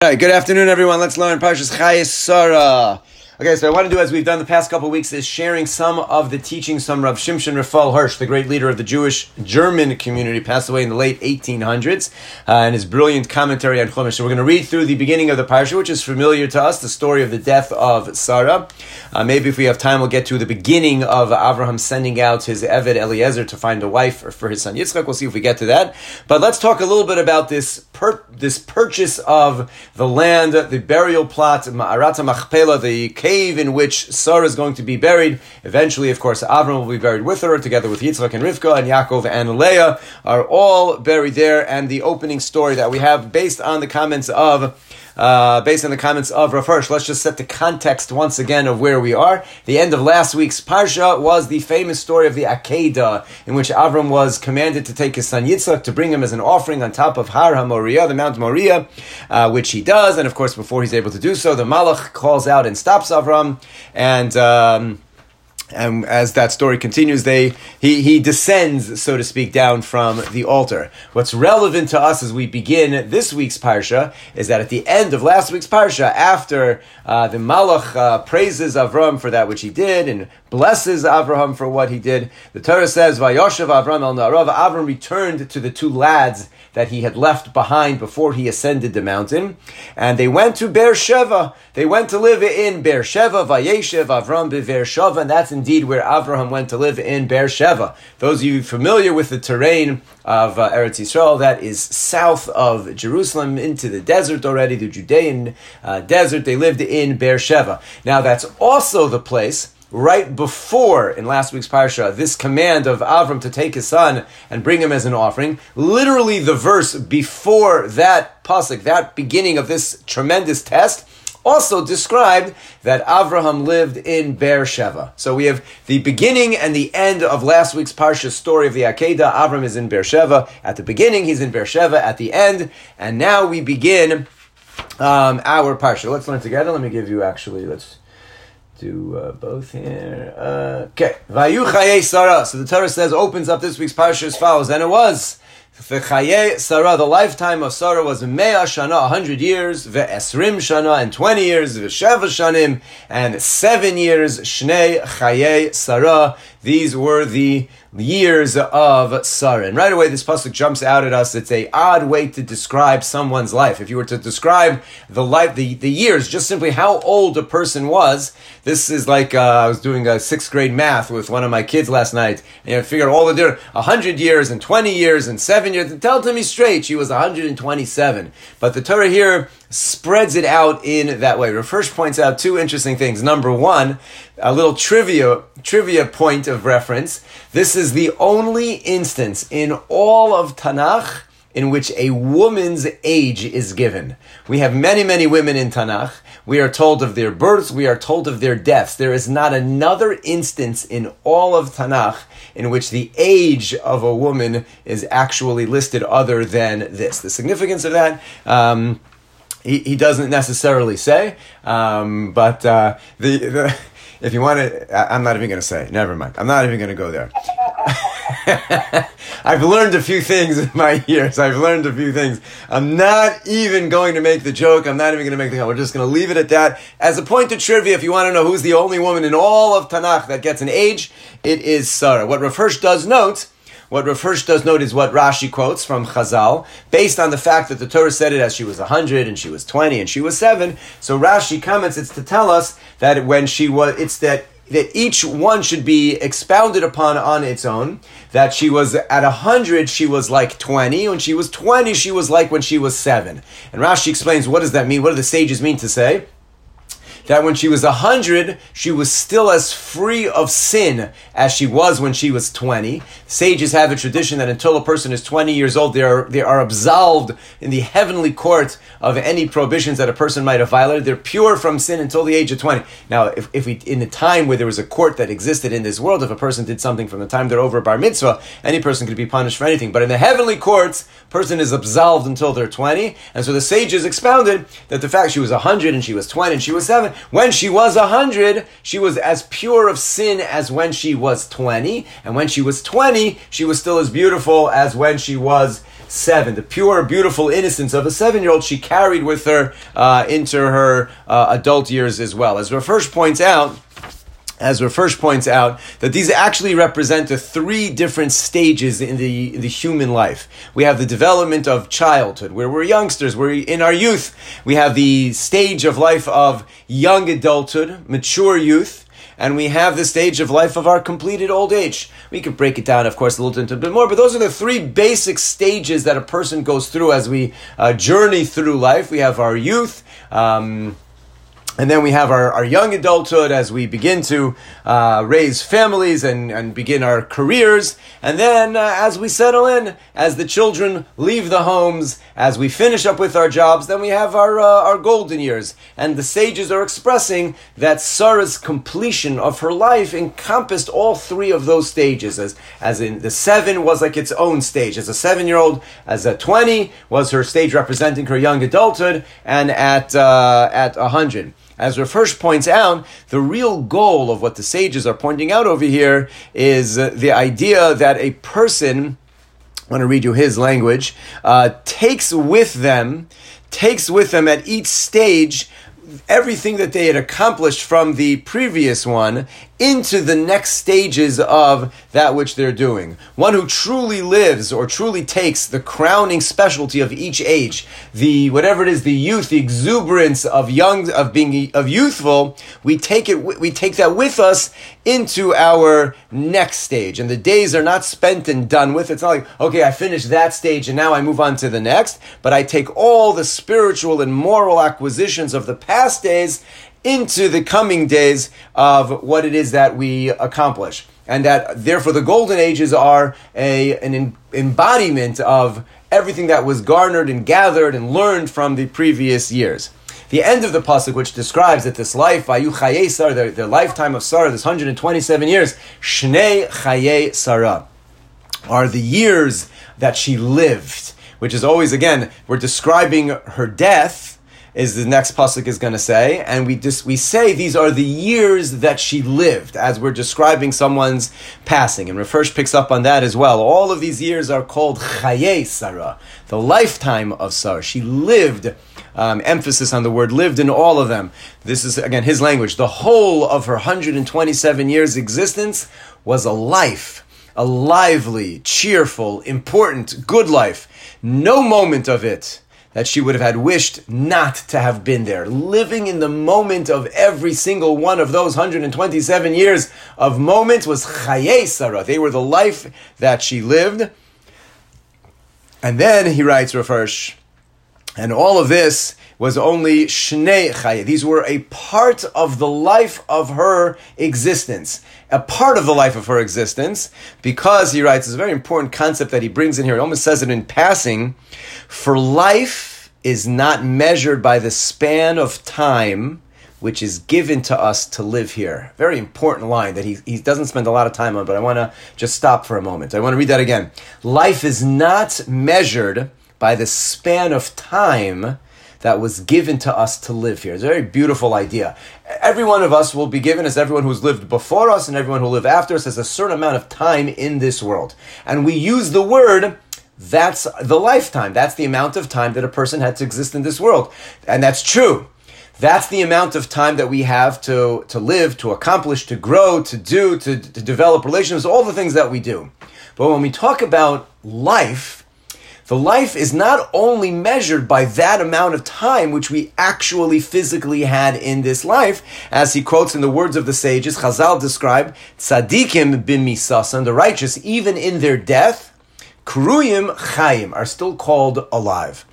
All right, good afternoon, everyone. Let's learn Parshas Chayes Sarah. Okay, so I want to do as we've done the past couple weeks is sharing some of the teachings from Rav Shimshon Raphael Hirsch, the great leader of the Jewish German community, passed away in the late 1800s, uh, and his brilliant commentary on Chumash. So we're going to read through the beginning of the parsha, which is familiar to us, the story of the death of Sarah. Uh, maybe if we have time, we'll get to the beginning of Abraham sending out his Eved Eliezer to find a wife for his son Yitzchak. We'll see if we get to that. But let's talk a little bit about this per- this purchase of the land, the burial plot, Ma'arata Machpelah, the cave in which Sarah is going to be buried. Eventually, of course, Avram will be buried with her, together with Yitzchak and Rivka, and Yaakov and Leah are all buried there. And the opening story that we have, based on the comments of uh, based on the comments of Rav Hirsch. Let's just set the context once again of where we are. The end of last week's Parsha was the famous story of the Akedah, in which Avram was commanded to take his son Yitzchak to bring him as an offering on top of Har HaMoriah, the Mount Moriah, uh, which he does. And of course, before he's able to do so, the Malach calls out and stops Avram. And. Um, and as that story continues, they he, he descends, so to speak, down from the altar. What's relevant to us as we begin this week's parsha is that at the end of last week's parsha, after uh, the Malach uh, praises Avram for that which he did and blesses Avraham for what he did, the Torah says, "Vayoshev Avram el Narav." Avram returned to the two lads that he had left behind before he ascended the mountain, and they went to Beersheba. They went to live in Beersheba. Vayeshev Avram beVeersheva, and that's indeed where Avraham went to live in Beersheba. Those of you familiar with the terrain of uh, Eretz Yisrael, that is south of Jerusalem into the desert already, the Judean uh, desert. They lived in Beersheba. Now that's also the place right before in last week's parsha this command of Avram to take his son and bring him as an offering. Literally, the verse before that pasuk, that beginning of this tremendous test, also described that Avraham lived in Beersheba. So we have the beginning and the end of last week's Parsha story of the Akedah. Avram is in Beersheba. At the beginning, he's in Beersheba. At the end, and now we begin um, our Parsha. Let's learn together. Let me give you actually, let's do uh, both here. Uh, okay. Vayu Sarah. So the Torah says, opens up this week's Parsha as follows. And it was Sarah, the lifetime of Sarah was Mea Shana, hundred years, Ve'esrim Shana, and twenty years, Ve'sheva Shanim, and seven years, Shnei Chaye Sarah. These were the years of Sarah. And right away, this pasuk jumps out at us. It's a odd way to describe someone's life. If you were to describe the life, the, the years, just simply how old a person was, this is like uh, I was doing a sixth grade math with one of my kids last night, and I figured all the different hundred years and twenty years and seven years. And tell it to me straight, she was 127. But the Torah here spreads it out in that way. Rav Hirsch points out two interesting things. Number one, a little trivia trivia point of reference. This is the only instance in all of Tanakh in which a woman's age is given. We have many, many women in Tanakh. We are told of their births, we are told of their deaths. There is not another instance in all of Tanakh in which the age of a woman is actually listed other than this. The significance of that, um, he, he doesn't necessarily say, um, but uh, the, the if you want to, I'm not even going to say. Never mind. I'm not even going to go there. I've learned a few things in my years. I've learned a few things. I'm not even going to make the joke. I'm not even going to make the. We're just going to leave it at that. As a point of trivia, if you want to know who's the only woman in all of Tanakh that gets an age, it is Sarah. What Rav Hirsch does note what Rav Hirsch does note is what Rashi quotes from Chazal, based on the fact that the Torah said it as she was 100 and she was 20 and she was 7. So Rashi comments it's to tell us that when she was, it's that that each one should be expounded upon on its own. That she was at a hundred, she was like twenty. When she was twenty, she was like when she was seven. And Rashi explains what does that mean? What do the sages mean to say? That when she was 100, she was still as free of sin as she was when she was 20. Sages have a tradition that until a person is 20 years old, they are, they are absolved in the heavenly court of any prohibitions that a person might have violated. They're pure from sin until the age of 20. Now, if, if we, in the time where there was a court that existed in this world, if a person did something from the time they're over bar mitzvah, any person could be punished for anything. But in the heavenly courts, person is absolved until they're 20. And so the sages expounded that the fact she was 100 and she was 20 and she was 7, when she was a 100, she was as pure of sin as when she was 20. And when she was 20, she was still as beautiful as when she was seven. The pure, beautiful innocence of a seven year old she carried with her uh, into her uh, adult years as well. As Hirsch points out, as Rav points out, that these actually represent the three different stages in the, the human life. We have the development of childhood, where we're youngsters, we're in our youth. We have the stage of life of young adulthood, mature youth, and we have the stage of life of our completed old age. We could break it down, of course, a little bit more, but those are the three basic stages that a person goes through as we uh, journey through life. We have our youth. Um, and then we have our, our young adulthood as we begin to uh, raise families and, and begin our careers. And then uh, as we settle in, as the children leave the homes, as we finish up with our jobs, then we have our, uh, our golden years. And the sages are expressing that Sarah's completion of her life encompassed all three of those stages. As, as in the seven was like its own stage. As a seven year old, as a 20 was her stage representing her young adulthood, and at, uh, at 100. As Rav points out, the real goal of what the sages are pointing out over here is uh, the idea that a person, I want to read you his language, uh, takes with them, takes with them at each stage everything that they had accomplished from the previous one into the next stages of that which they're doing. One who truly lives or truly takes the crowning specialty of each age, the whatever it is, the youth, the exuberance of young, of being of youthful, we take it, we take that with us into our next stage. And the days are not spent and done with. It's not like, okay, I finished that stage and now I move on to the next, but I take all the spiritual and moral acquisitions of the past days into the coming days of what it is that we accomplish. And that therefore the golden ages are a, an embodiment of everything that was garnered and gathered and learned from the previous years. The end of the pasuk, which describes that this life, Vayu Chaye Sarah, the, the lifetime of Sarah, this 127 years, Shnei Chaye Sarah, are the years that she lived, which is always, again, we're describing her death, is the next pasuk is going to say, and we just we say these are the years that she lived as we're describing someone's passing, and Hirsch picks up on that as well. All of these years are called Chaye Sarah, the lifetime of Sarah. She lived. Um, emphasis on the word lived in all of them. This is again his language. The whole of her 127 years existence was a life a lively, cheerful, important, good life. No moment of it that she would have had wished not to have been there, living in the moment of every single one of those 127 years of moments was Chaye Sarah. They were the life that she lived. And then he writes, Rav and all of this was only Shnei Chaye. These were a part of the life of her existence. A part of the life of her existence, because he writes, it's a very important concept that he brings in here. He almost says it in passing. For life is not measured by the span of time which is given to us to live here. Very important line that he, he doesn't spend a lot of time on, but I want to just stop for a moment. I want to read that again. Life is not measured by the span of time that was given to us to live here. It's a very beautiful idea. Every one of us will be given, as everyone who's lived before us and everyone who lived after us, has a certain amount of time in this world. And we use the word that's the lifetime. That's the amount of time that a person had to exist in this world. And that's true. That's the amount of time that we have to, to live, to accomplish, to grow, to do, to, to develop relationships, all the things that we do. But when we talk about life, the life is not only measured by that amount of time which we actually physically had in this life, as he quotes in the words of the sages, Chazal describe tzadikim bimisasan, the righteous, even in their death, kruyim chayim, are still called alive.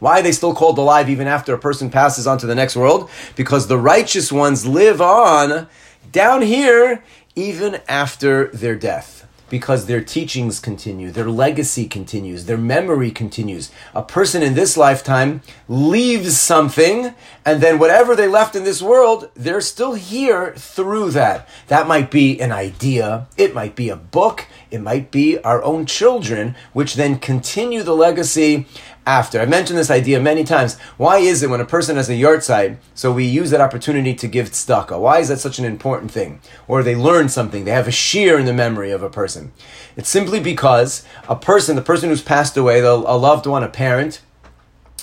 Why are they still called alive even after a person passes on to the next world? Because the righteous ones live on down here even after their death because their teachings continue, their legacy continues, their memory continues. A person in this lifetime leaves something, and then whatever they left in this world, they're still here through that. That might be an idea, it might be a book, it might be our own children, which then continue the legacy after. I've mentioned this idea many times. Why is it when a person has a yahrzeit, so we use that opportunity to give tzedakah? Why is that such an important thing? Or they learn something, they have a shiur in the memory of a person. It's simply because a person, the person who's passed away, a loved one, a parent,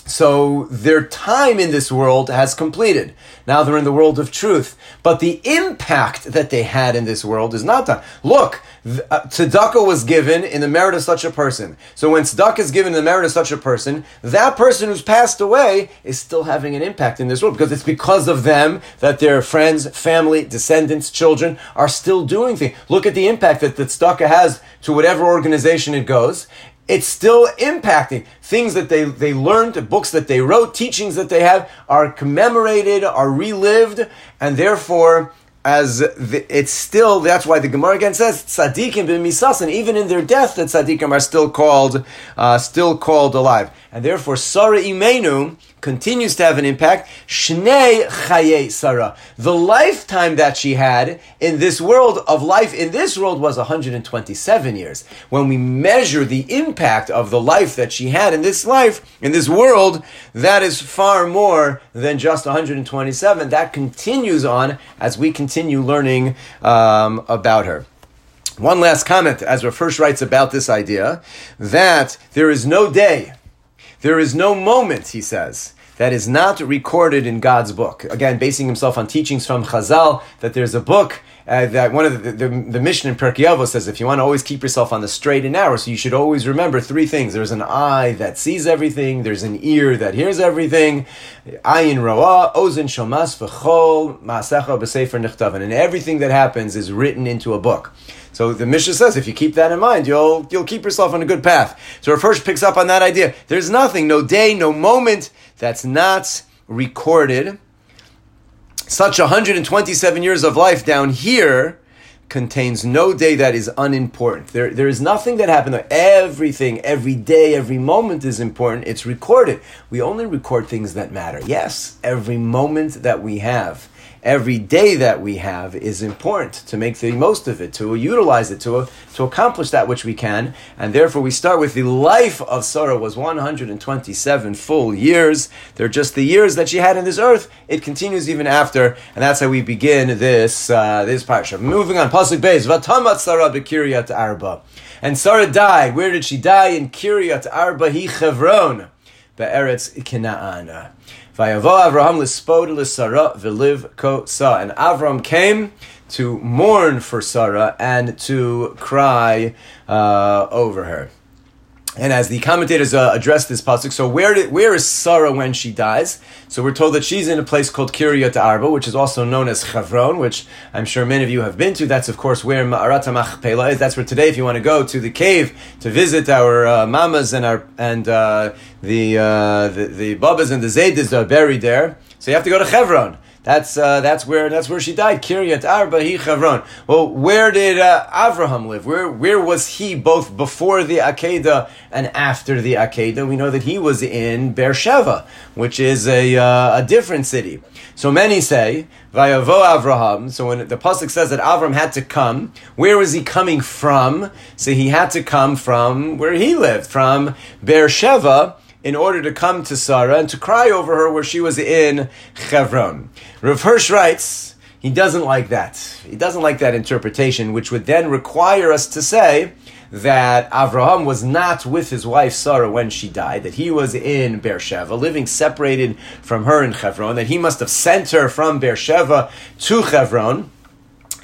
so their time in this world has completed. Now they're in the world of truth. But the impact that they had in this world is not done. Look, uh, tzedakah was given in the merit of such a person. So when tzedakah is given in the merit of such a person, that person who's passed away is still having an impact in this world because it's because of them that their friends, family, descendants, children are still doing things. Look at the impact that the tzedakah has to whatever organization it goes it's still impacting. Things that they, they learned, books that they wrote, teachings that they have are commemorated, are relived, and therefore, as the, it's still, that's why the Gemara again says, tzaddikim b'misasin, even in their death, the tzaddikim are still called, uh, still called alive. And therefore, Sarah Imenu, continues to have an impact. Shnei Chaye Sarah. The lifetime that she had in this world of life in this world was 127 years. When we measure the impact of the life that she had in this life, in this world, that is far more than just 127. That continues on as we continue learning um, about her. One last comment as Rav Hirsch writes about this idea that there is no day there is no moment, he says, that is not recorded in God's book. Again, basing himself on teachings from Chazal, that there's a book uh, that one of the, the, the Mishnah in Pirkei Avos says if you want to always keep yourself on the straight and narrow, so you should always remember three things. There's an eye that sees everything, there's an ear that hears everything, ayin roa, ozen shomas v'chol, ma'asecha b'sefer nichtav, and everything that happens is written into a book. So the Mishnah says if you keep that in mind, you'll you'll keep yourself on a good path. So Hirsch picks up on that idea. There's nothing, no day, no moment that's not recorded. Such 127 years of life down here contains no day that is unimportant. There, there is nothing that happened. Everything, every day, every moment is important. It's recorded. We only record things that matter. Yes, every moment that we have every day that we have is important to make the most of it, to utilize it, to, to accomplish that which we can. And therefore, we start with the life of Sarah was 127 full years. They're just the years that she had in this earth. It continues even after, and that's how we begin this uh, this parsha. Moving on, pasuk beis v'tamat Sarah b'kiryat arba, and Sarah died. Where did she die? In Kiryat Arba, he Chevron, be'eretz Kina'ana. Vayavo Avraham. And Avram came to mourn for Sarah and to cry uh, over her. And as the commentators uh, address this pasuk, so where did, where is Sarah when she dies? So we're told that she's in a place called Kiryat Arba, which is also known as Chavron, which I'm sure many of you have been to. That's of course where Ma'arat Machpelah is. That's where today, if you want to go to the cave to visit our uh, mamas and our and uh, the, uh, the the babas and the zaydas are buried there, so you have to go to Chevron. That's uh, that's where that's where she died. Kiryat Arba Chavron. Well, where did uh, Avraham live? Where where was he both before the Akedah and after the Akedah? We know that he was in Beersheba, which is a uh, a different city. So many say Vayavo Avraham. So when the pasuk says that Avram had to come, where was he coming from? So he had to come from where he lived, from Beersheba in order to come to Sarah and to cry over her where she was in Chevron. Rav Hirsch writes, he doesn't like that. He doesn't like that interpretation, which would then require us to say that Avraham was not with his wife Sarah when she died, that he was in Beersheba, living separated from her in Chevron, that he must have sent her from Beersheba to Chevron.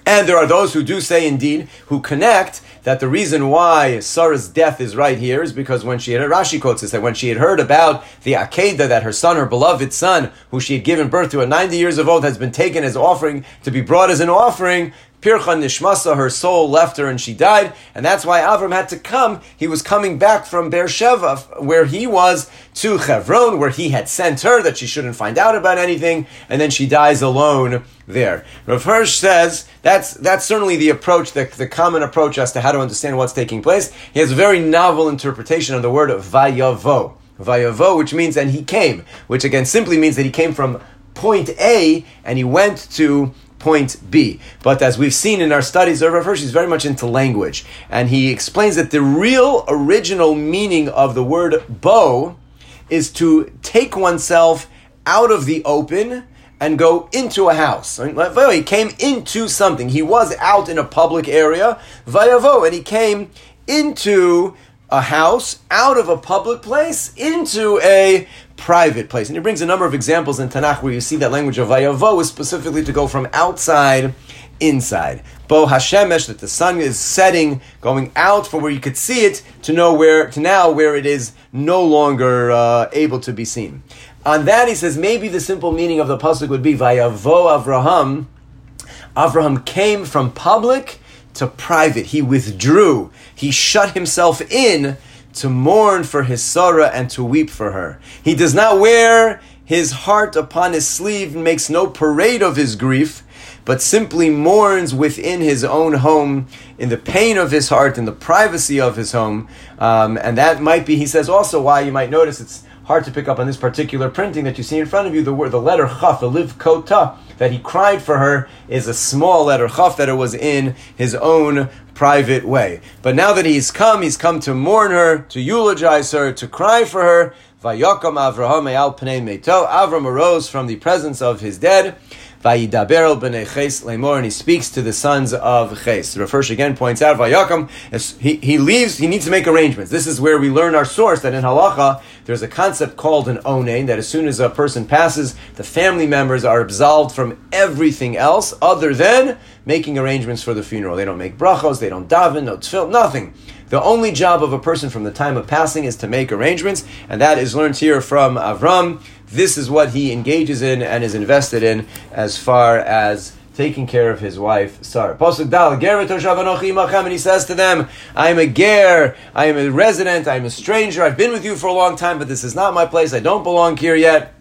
And there are those who do say, indeed, who connect that the reason why Sarah's death is right here is because when she had, Rashi quotes this, that when she had heard about the Akedah, that her son, her beloved son, who she had given birth to at 90 years of old, has been taken as offering, to be brought as an offering, Pircha Nishmasa, her soul left her and she died, and that's why Avram had to come. He was coming back from Beersheba, where he was, to Chevron, where he had sent her that she shouldn't find out about anything, and then she dies alone there. Rav Hirsch says that's that's certainly the approach, the, the common approach as to how to understand what's taking place. He has a very novel interpretation of the word vayavo. Vayavo, which means and he came, which again simply means that he came from point A and he went to point B. But as we've seen in our studies, Rav Hirsch is very much into language, and he explains that the real original meaning of the word bow is to take oneself out of the open and go into a house. He came into something. He was out in a public area, vayavo, and he came into a house, out of a public place, into a private place. And he brings a number of examples in Tanakh where you see that language of vayavo is specifically to go from outside inside. Bo Hashemesh, that the sun is setting, going out from where you could see it to know where to now where it is no longer uh, able to be seen. On that, he says maybe the simple meaning of the pasuk would be Vayavo Avraham. Avraham came from public to private. He withdrew. He shut himself in to mourn for his Sarah and to weep for her. He does not wear his heart upon his sleeve and makes no parade of his grief but simply mourns within his own home, in the pain of his heart, in the privacy of his home. Um, and that might be, he says, also why you might notice it's hard to pick up on this particular printing that you see in front of you, the word, the letter chaf, the liv kota, that he cried for her, is a small letter chaf that it was in his own private way. But now that he's come, he's come to mourn her, to eulogize her, to cry for her. Vayakam Avraham. Avram arose from the presence of his dead. Vayidaber b'nei Ches lemor, and he speaks to the sons of Ches. The again points out Vayakam. He, he leaves. He needs to make arrangements. This is where we learn our source that in halacha there's a concept called an onein that as soon as a person passes, the family members are absolved from everything else other than making arrangements for the funeral. They don't make brachos. They don't daven. No tefillah. Nothing. The only job of a person from the time of passing is to make arrangements, and that is learned here from Avram. This is what he engages in and is invested in as far as taking care of his wife Sarah. Pasuk Dal, and he says to them, I am a ger, I am a resident, I am a stranger, I've been with you for a long time, but this is not my place, I don't belong here yet.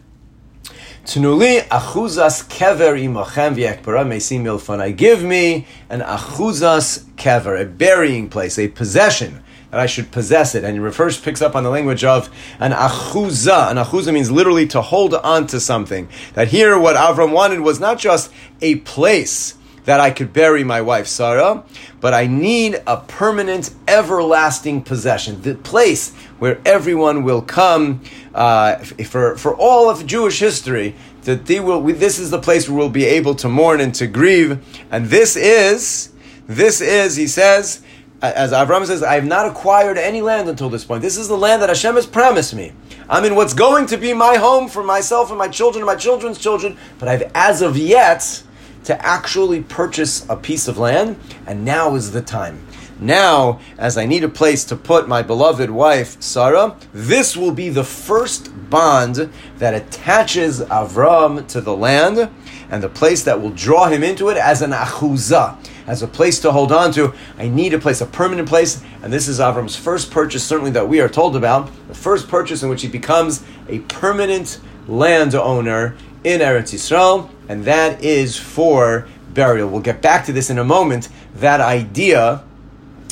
Tnuli achuzas kever imachem v'yekpara mesim milfanai. Give me an achuzas kever, a burying place, a possession that I should possess it. And he refers, picks up on the language of an achuza. An achuza means literally to hold on to something. That here, what Avram wanted was not just a place that I could bury my wife Sarah, but I need a permanent, everlasting possession. The place where everyone will come uh, for, for all of Jewish history. That they will, this is the place where we'll be able to mourn and to grieve. And this is, this is, he says, as Avram says, I have not acquired any land until this point. This is the land that Hashem has promised me. I'm in what's going to be my home for myself and my children and my children's children, but I've as of yet to actually purchase a piece of land, and now is the time. Now, as I need a place to put my beloved wife Sarah, this will be the first bond that attaches Avram to the land and the place that will draw him into it as an achuzah as a place to hold on to. I need a place, a permanent place, and this is Avram's first purchase, certainly that we are told about, the first purchase in which he becomes a permanent landowner in Eretz Yisrael, and that is for burial. We'll get back to this in a moment. That idea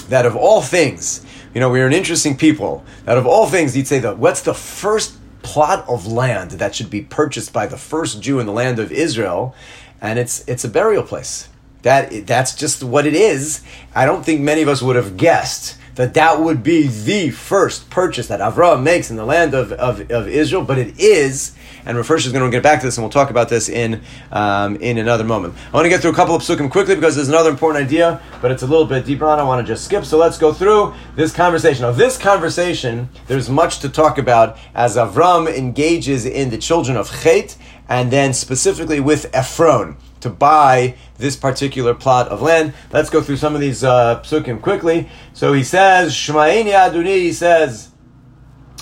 that of all things, you know, we're an interesting people. That of all things, you'd say that what's the first plot of land that should be purchased by the first Jew in the land of Israel? And it's it's a burial place. That that's just what it is. I don't think many of us would have guessed that that would be the first purchase that Avraham makes in the land of, of, of Israel, but it is. And Rav is going to get back to this, and we'll talk about this in um, in another moment. I want to get through a couple of psukim quickly because there's another important idea, but it's a little bit deeper on. I want to just skip, so let's go through this conversation. Now, this conversation, there's much to talk about as Avram engages in the children of Chet, and then specifically with Ephron to buy this particular plot of land. Let's go through some of these uh, psukim quickly. So he says, Shma'ini Aduni, he says,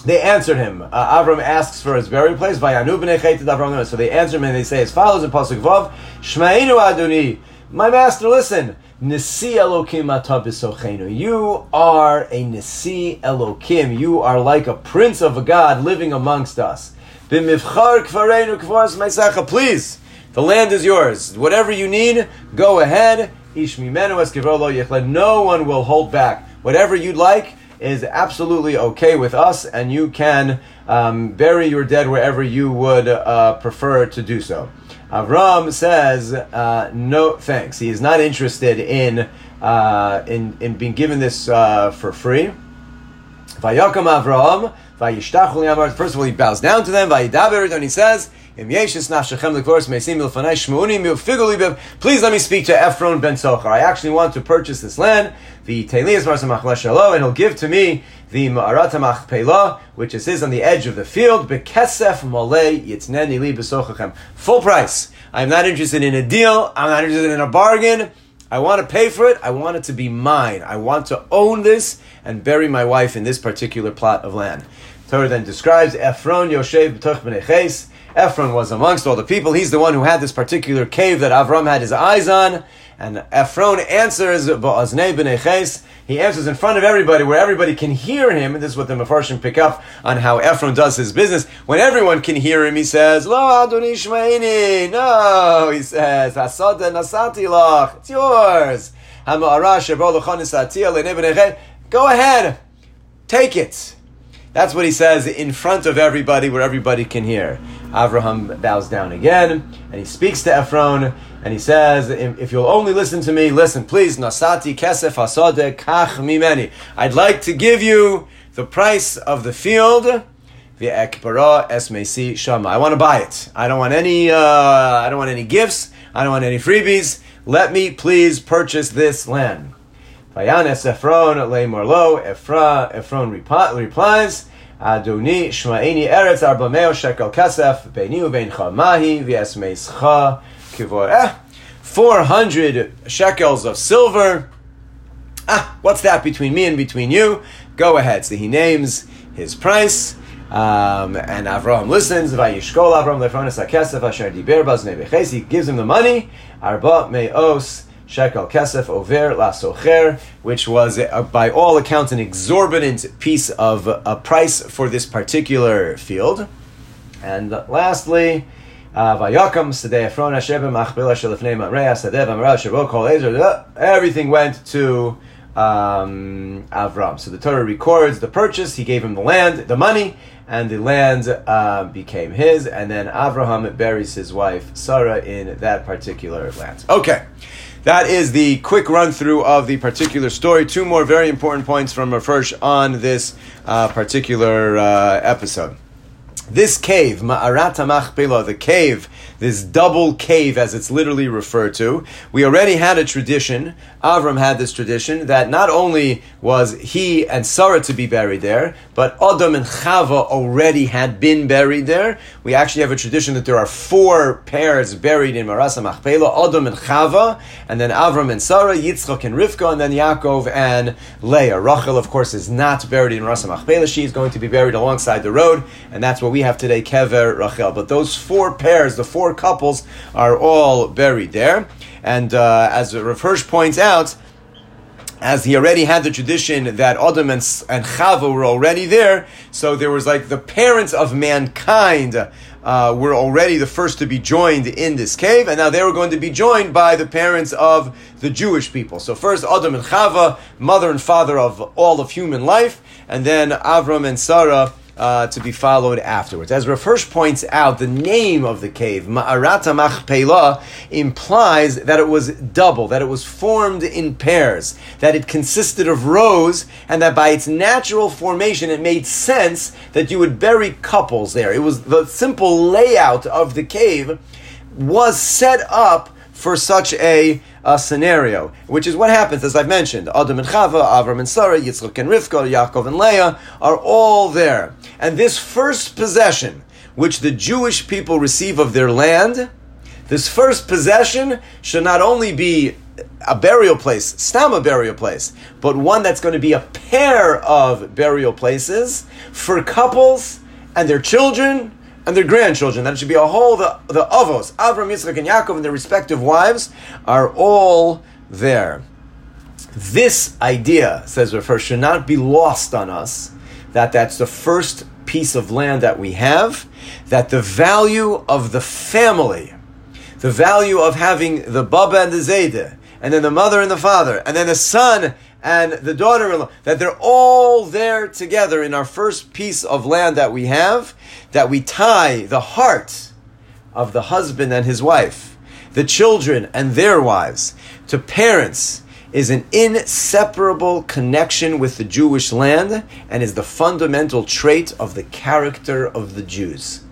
they answered him. Uh, Avram asks for his burial place. So they answer him and they say as follows in Pasuk Vav, Aduni, my master, listen. Nisi Elokim atabisochenu. You are a Nisi Elokim. You are like a prince of a God living amongst us. Please, the land is yours. Whatever you need, go ahead. No one will hold back. Whatever you'd like is absolutely okay with us, and you can um, bury your dead wherever you would uh, prefer to do so. Avram says, uh, no thanks. He is not interested in, uh, in, in being given this uh, for free. Avraham, First of all, he bows down to them. And he says, Please let me speak to Ephron ben Sochar. I actually want to purchase this land, the Teilias and he'll give to me the Ma'arat Machpelah, which is his on the edge of the field. Bekesef Malay Yitzneni Li Besochachem. Full price. I'm not interested in a deal. I'm not interested in a bargain. I want to pay for it. I want it to be mine. I want to own this and bury my wife in this particular plot of land. Torah then describes Ephron Yoshev B'toch B'nei Ephron was amongst all the people. He's the one who had this particular cave that Avram had his eyes on. And Ephron answers, he answers in front of everybody, where everybody can hear him. And this is what the Mefarshim pick up on how Ephron does his business. When everyone can hear him, he says, Lo Adoni Shmeini. No, he says, Hasada Nasati Lach. It's yours. Go ahead. Take it. That's what he says in front of everybody where everybody can hear. Avraham bows down again and he speaks to Ephron and he says, if you'll only listen to me, listen, please, Nasati kesef hasode kach mimeni. I'd like to give you the price of the field. Esmesi shama. I want to buy it. I don't want any. Uh, I don't want any gifts. I don't want any freebies. Let me please purchase this land. Vayanes Ephron le morlo. Ephron replies, Adoni shma'eni eretz arba meo shekel kesef beini uvein chamahi v'esmeischa kivor. Eh, 400 shekels of silver. Ah, what's that between me and between you? Go ahead. So he names his price. Um, and Avraham listens. Vayishkol Avraham lefronis hakesef asher diber baz He gives him the money. Arba me'os shekel kesef over la socher, which was uh, by all accounts an exorbitant piece of a uh, price for this particular field. And lastly, uh. Everything went to um, Avram. So the Torah records the purchase. He gave him the land, the money, and the land uh, became his. And then Avraham buries his wife Sarah in that particular land. Okay. That is the quick run through of the particular story. Two more very important points from Rav Hirsch on this uh, particular uh, episode. This cave, Ma'arat Machpelah, the cave this double cave, as it's literally referred to. We already had a tradition, Avram had this tradition, that not only was he and Sarah to be buried there, but Adam and Chava already had been buried there. We actually have a tradition that there are four pairs buried in Marasa Machpelah, Adam and Chava, and then Avram and Sarah, Yitzchak and Rivka, and then Yaakov and Leah. Rachel, of course, is not buried in Marasa Machpelah. She is going to be buried alongside the road, and that's what we have today, Kever Rachel. But those four pairs, the four four couples are all buried there. And uh, as Rav Hirsch points out, as he already had the tradition that Adam and, and Chava were already there, so there was like the parents of mankind uh, were already the first to be joined in this cave, and now they were going to be joined by the parents of the Jewish people. So first Adam and Chava, mother and father of all of human life, and then Avram and Sarah uh, to be followed afterwards. As Rav Hirsch points out, the name of the cave, Ma'arata Machpelah, implies that it was double, that it was formed in pairs, that it consisted of rows, and that by its natural formation it made sense that you would bury couples there. It was the simple layout of the cave was set up for such a, a, scenario, which is what happens, as I've mentioned. Adam and Chava, Avram and Sarah, Yitzchak and Rivka, Yaakov and Leah are all there. And this first possession, which the Jewish people receive of their land, this first possession should not only be a burial place, stam a burial place, but one that's going to be a pair of burial places for couples and their children and their grandchildren. That should be a whole, the, the Avos, Avram, Yitzchak, and Yaakov, and their respective wives are all there. This idea, says Rav should not be lost on us, that that's the first piece of land that we have, that the value of the family, the value of having the Baba and the Zayde, and then the mother and the father, and then the son and the daughter-in-law, that they're all there together in our first piece of land that we have, that we tie the heart of the husband and his wife, the children and their wives, to parents is an inseparable connection with the Jewish land and is the fundamental trait of the character of the Jews.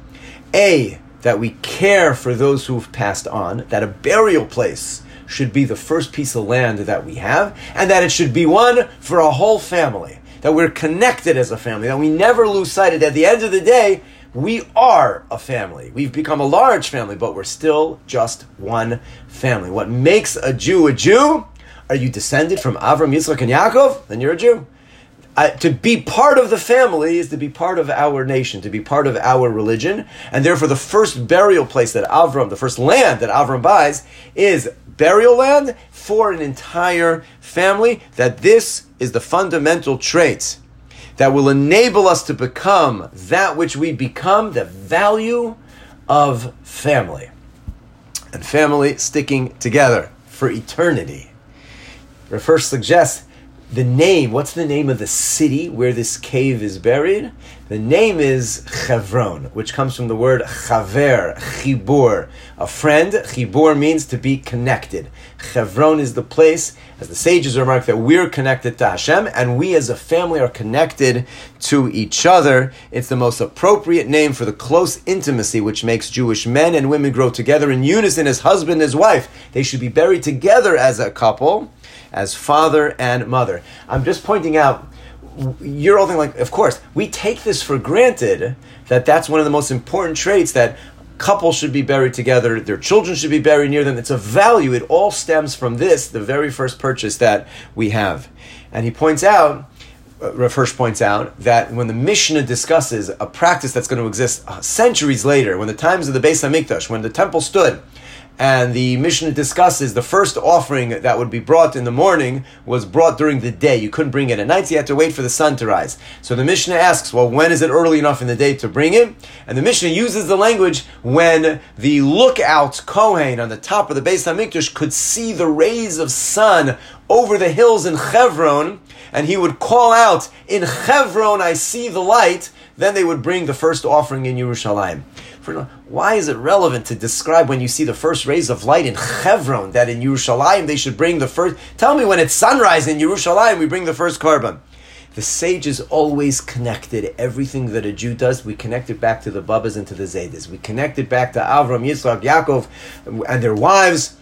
A, that we care for those who've passed on, that a burial place should be the first piece of land that we have, and that it should be one for a whole family. That we're connected as a family, that we never lose sight of. At the end of the day, we are a family. We've become a large family, but we're still just one family. What makes a Jew a Jew are you descended from Avram, Yitzchak, and Yaakov? Then you're a Jew. Uh, to be part of the family is to be part of our nation, to be part of our religion, and therefore the first burial place that Avram, the first land that Avram buys, is burial land for an entire family. That this is the fundamental trait that will enable us to become that which we become, the value of family, and family sticking together for eternity. Hirsch suggests the name. What's the name of the city where this cave is buried? The name is Chevron, which comes from the word chaver, chibur, a friend. Chibur means to be connected. Chevron is the place, as the sages remark, that we're connected to Hashem, and we as a family are connected to each other. It's the most appropriate name for the close intimacy which makes Jewish men and women grow together in unison as husband and as wife. They should be buried together as a couple as father and mother. I'm just pointing out, you're all thinking like, of course, we take this for granted that that's one of the most important traits that couples should be buried together, their children should be buried near them. It's a value. It all stems from this, the very first purchase that we have. And he points out, uh, Rav Hirsch points out that when the Mishnah discusses a practice that's going to exist centuries later, when the times of the Beis Hamikdash, when the temple stood, and the Mishnah discusses the first offering that would be brought in the morning was brought during the day. You couldn't bring it at night, so you had to wait for the sun to rise. So the Mishnah asks, well, when is it early enough in the day to bring it? And the Mishnah uses the language when the lookout Kohen on the top of the Beis Hamikdash could see the rays of sun over the hills in Chevron, and he would call out, "In Chevron, I see the light." Then they would bring the first offering in Yerushalayim. Why is it relevant to describe when you see the first rays of light in Chevron that in Yerushalayim they should bring the first? Tell me when it's sunrise in Yerushalayim we bring the first korban. The sages always connected everything that a Jew does. We connect it back to the Babas and to the Zaydas. We connect it back to Avram, Yitzchak, Yaakov, and their wives.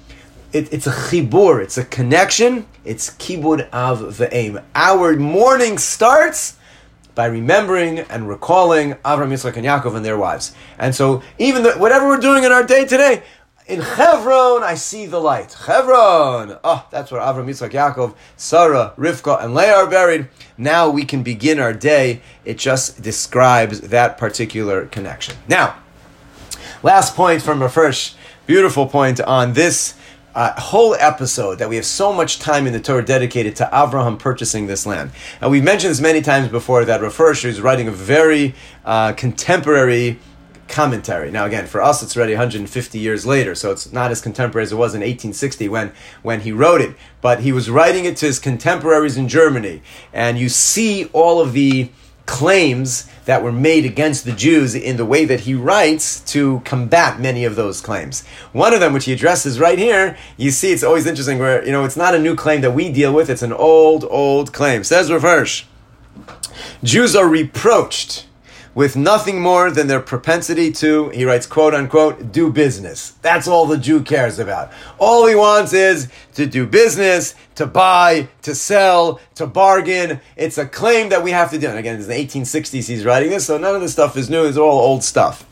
It, it's a chibur, it's a connection. It's kibud av ve'em. Our morning starts by remembering and recalling Avram, Yitzchak, and Yaakov and their wives. And so, even the, whatever we're doing in our day today, in Chevron, I see the light. Chevron! Oh, ah, that's where Avram, Yitzchak, Yaakov, Sarah, Rivka, and Leah are buried. Now we can begin our day. It just describes that particular connection. Now, last point from a first beautiful point on this uh, whole episode that we have so much time in the Torah dedicated to Abraham purchasing this land. And we've mentioned this many times before that Rav is writing a very uh, contemporary commentary. Now, again, for us, it's already 150 years later, so it's not as contemporary as it was in 1860 when, when he wrote it. But he was writing it to his contemporaries in Germany, and you see all of the claims that were made against the Jews in the way that he writes to combat many of those claims. One of them, which he addresses right here, you see it's always interesting where, you know, it's not a new claim that we deal with, it's an old, old claim. Says Hirsch, Jews are reproached with nothing more than their propensity to, he writes, quote unquote, do business. That's all the Jew cares about. All he wants is to do business, to buy, to sell, to bargain. It's a claim that we have to do. And again, it's the 1860s he's writing this, so none of this stuff is new, it's all old stuff.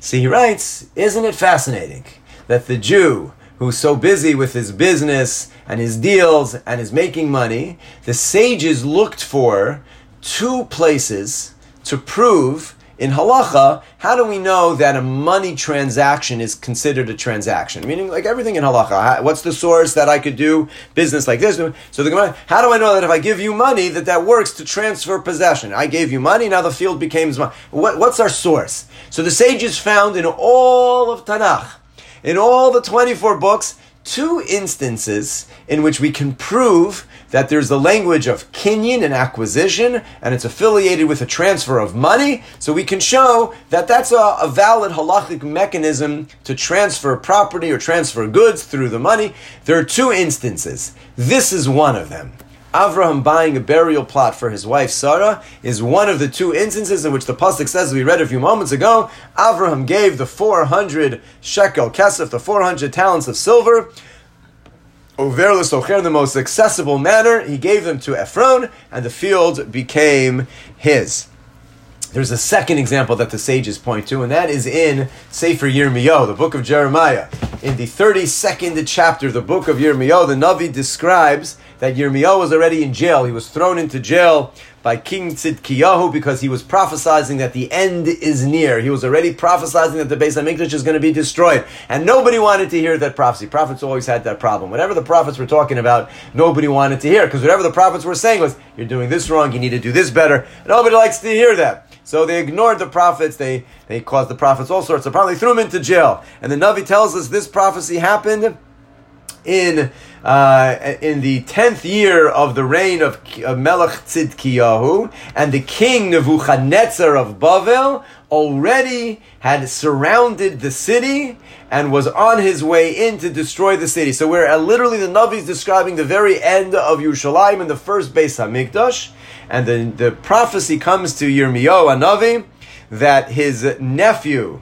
See, he writes, isn't it fascinating that the Jew, who's so busy with his business and his deals and is making money, the sages looked for two places to prove in halacha, how do we know that a money transaction is considered a transaction? Meaning, like everything in halacha, what's the source that I could do business like this? So the Gemara, how do I know that if I give you money, that that works to transfer possession? I gave you money, now the field became mine. What, what's our source? So the sages found in all of Tanakh, in all the 24 books, two instances in which we can prove that there's the language of kinyan and acquisition, and it's affiliated with a transfer of money. So we can show that that's a, a valid halachic mechanism to transfer property or transfer goods through the money. There are two instances. This is one of them. Avraham buying a burial plot for his wife Sarah is one of the two instances in which the pasuk says we read a few moments ago. Avraham gave the 400 shekel kesef, the 400 talents of silver, over in the most accessible manner. He gave them to Ephron, and the field became his. There's a second example that the sages point to, and that is in Sefer Yirmiyahu, the book of Jeremiah. In the 32nd chapter, of the book of Yirmiyahu, the Navi describes that Yirmiyahu was already in jail. He was thrown into jail by King Tzidkiyahu because he was prophesying that the end is near. He was already prophesying that the Beis Hamikdash is going to be destroyed. And nobody wanted to hear that prophecy. Prophets always had that problem. Whatever the prophets were talking about, nobody wanted to hear. Because whatever the prophets were saying was, you're doing this wrong, you need to do this better. Nobody likes to hear that. So they ignored the prophets. They, they caused the prophets all sorts of problems. They threw them into jail. And the Navi tells us this prophecy happened in uh, in the tenth year of the reign of, of Melech Tzidkiyahu, and the king Nebuchadnezzar of Bavel already had surrounded the city and was on his way in to destroy the city. So we're uh, literally the Navi is describing the very end of Yerushalayim in the first Beis Hamikdash, and the, the prophecy comes to Yirmiyahu, Navi, that his nephew,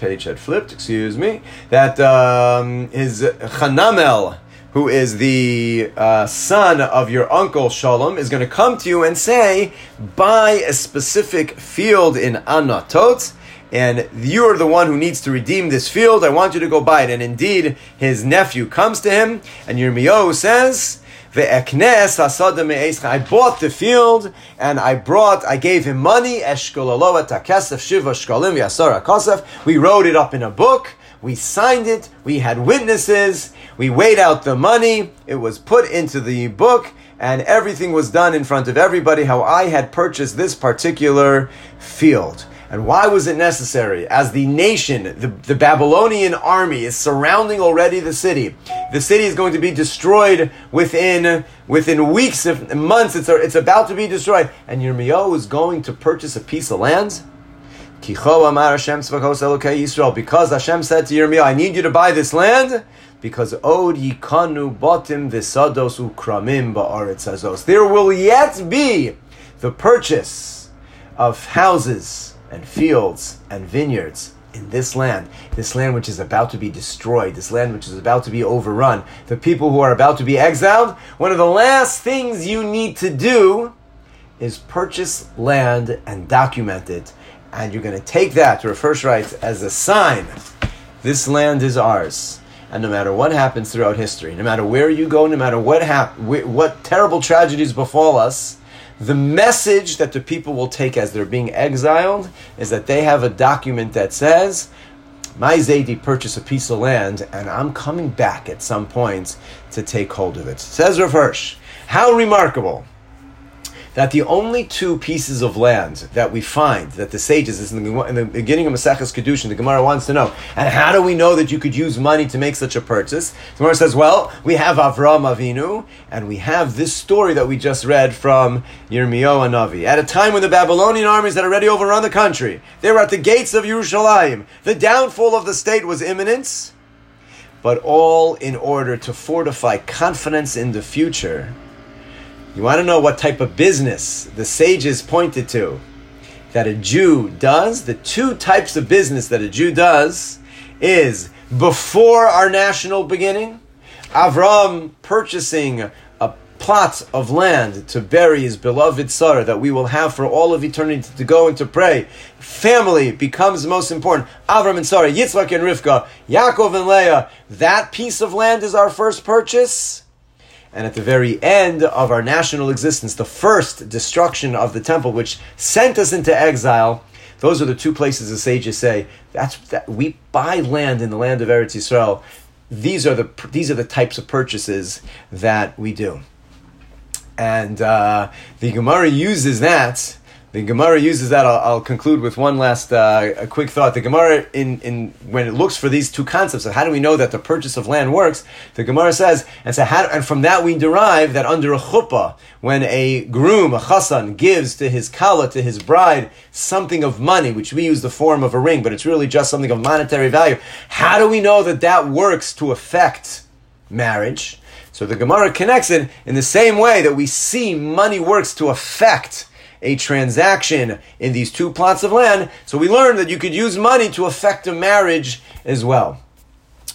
page had flipped, excuse me, that um, his Chanamel, who is the uh, son of your uncle Shalom, is going to come to you and say, buy a specific field in Anatot, and you are the one who needs to redeem this field. I want you to go buy it. And indeed, his nephew comes to him, and Yirmiyahu says, I bought the field and I brought, I gave him money. We wrote it up in a book. We signed it. We had witnesses. We weighed out the money. It was put into the book and everything was done in front of everybody how I had purchased this particular field. And why was it necessary? As the nation, the, the Babylonian army is surrounding already the city. The city is going to be destroyed within, within weeks, if months. It's, it's about to be destroyed. And Yirmiyahu is going to purchase a piece of land. Because Hashem said to Yirmiyahu, I need you to buy this land because od yikanu botim visados ukramim ba'aretz azos. There will yet be the purchase of houses and fields and vineyards in this land, this land which is about to be destroyed, this land which is about to be overrun, the people who are about to be exiled, one of the last things you need to do is purchase land and document it. And you're going to take that to first rights as a sign. This land is ours. And no matter what happens throughout history, no matter where you go, no matter what hap- what terrible tragedies befall us, the message that the people will take as they're being exiled is that they have a document that says, my Zaidi purchased a piece of land and I'm coming back at some point to take hold of it. Says Rav Hirsch, how remarkable that the only two pieces of land that we find that the sages is in the, in the beginning of Maseches Kedushin, the Gemara wants to know, and how do we know that you could use money to make such a purchase? The Gemara says, well, we have Avram Avinu, and we have this story that we just read from Yirmiyahu Navi. At a time when the Babylonian armies had already overrun the country, they were at the gates of Yerushalayim. The downfall of the state was imminent, but all in order to fortify confidence in the future you want to know what type of business the sages pointed to that a Jew does? The two types of business that a Jew does is before our national beginning, Avram purchasing a plot of land to bury his beloved Sarah that we will have for all of eternity to go and to pray. Family becomes most important. Avram and Sarah, Yitzchak and Rivka, Yaakov and Leah. That piece of land is our first purchase and at the very end of our national existence, the first destruction of the temple, which sent us into exile, those are the two places the sages say that's that we buy land in the land of Eretz Yisrael. These are the these are the types of purchases that we do, and uh, the Gemara uses that. The Gemara uses that. I'll, I'll conclude with one last uh, quick thought. The Gemara, in, in when it looks for these two concepts of how do we know that the purchase of land works, the Gemara says, and so how, and from that we derive that under a chuppah, when a groom, a chassan, gives to his kala, to his bride, something of money, which we use the form of a ring, but it's really just something of monetary value. How do we know that that works to affect marriage? So the Gemara connects it in the same way that we see money works to affect a transaction in these two plots of land. So we learned that you could use money to affect a marriage as well.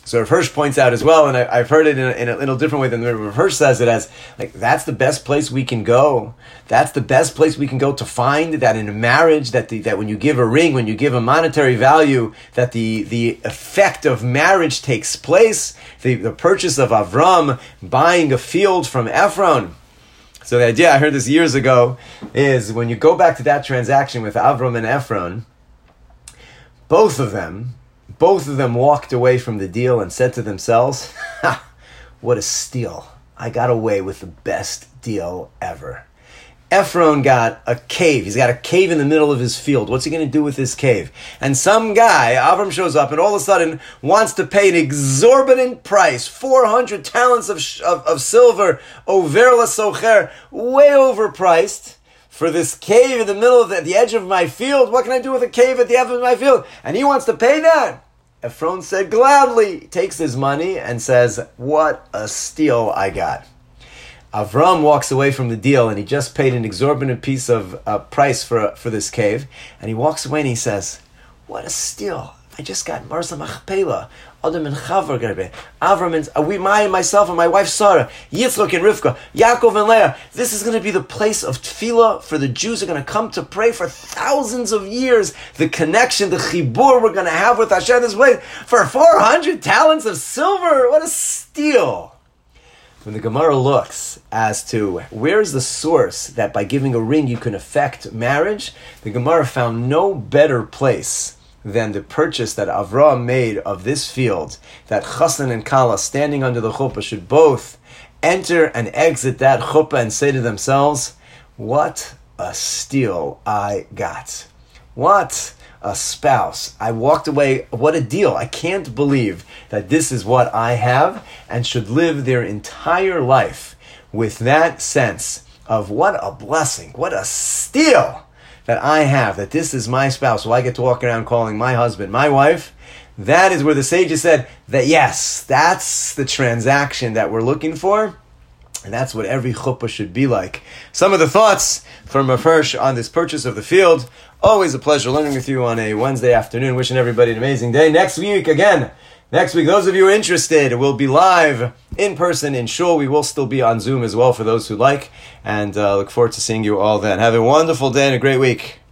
So Rav Hirsch points out as well, and I, have heard it in a, in a, little different way than Rav Hirsch says it as, like, that's the best place we can go. That's the best place we can go to find that in a marriage, that the, that when you give a ring, when you give a monetary value, that the, the effect of marriage takes place. The, the purchase of Avram, buying a field from Ephron. So the idea, I heard this years ago, is when you go back to that transaction with Avram and Ephron, both of them, both of them walked away from the deal and said to themselves, what a steal. I got away with the best deal ever. Ephron got a cave. He's got a cave in the middle of his field. What's he going to do with this cave? And some guy, Avram shows up and all of a sudden wants to pay an exorbitant price 400 talents of, of, of silver, over la socher, way overpriced for this cave in the middle of the, the edge of my field. What can I do with a cave at the edge of my field? And he wants to pay that. Ephron said gladly, takes his money and says, What a steal I got. Avram walks away from the deal and he just paid an exorbitant piece of uh, price for, for this cave. And he walks away and he says, What a steal. I just got Marsa Machpelah, Adam and Chavar Gerbe, Avram and uh, we, my, myself and my wife Sarah, Yitzchak and Rivka, Yaakov and Leah. This is going to be the place of tefillah for the Jews are going to come to pray for thousands of years. The connection, the chibur we're going to have with Hashem this way for 400 talents of silver. What a steal when the Gemara looks as to where's the source that by giving a ring you can affect marriage, the Gemara found no better place than the purchase that Avram made of this field, that Chassan and Kala standing under the chuppah should both enter and exit that chuppah and say to themselves, What a steal I got. What a spouse. I walked away. What a deal. I can't believe that this is what I have and should live their entire life with that sense of what a blessing, what a steal that I have, that this is my spouse. So I get to walk around calling my husband my wife. That is where the sages said that yes, that's the transaction that we're looking for. And that's what every chuppah should be like. Some of the thoughts from Hirsch on this purchase of the field. Always a pleasure learning with you on a Wednesday afternoon. Wishing everybody an amazing day. Next week, again, next week, those of you interested, we'll be live in person in Shul. We will still be on Zoom as well for those who like. And uh, look forward to seeing you all then. Have a wonderful day and a great week.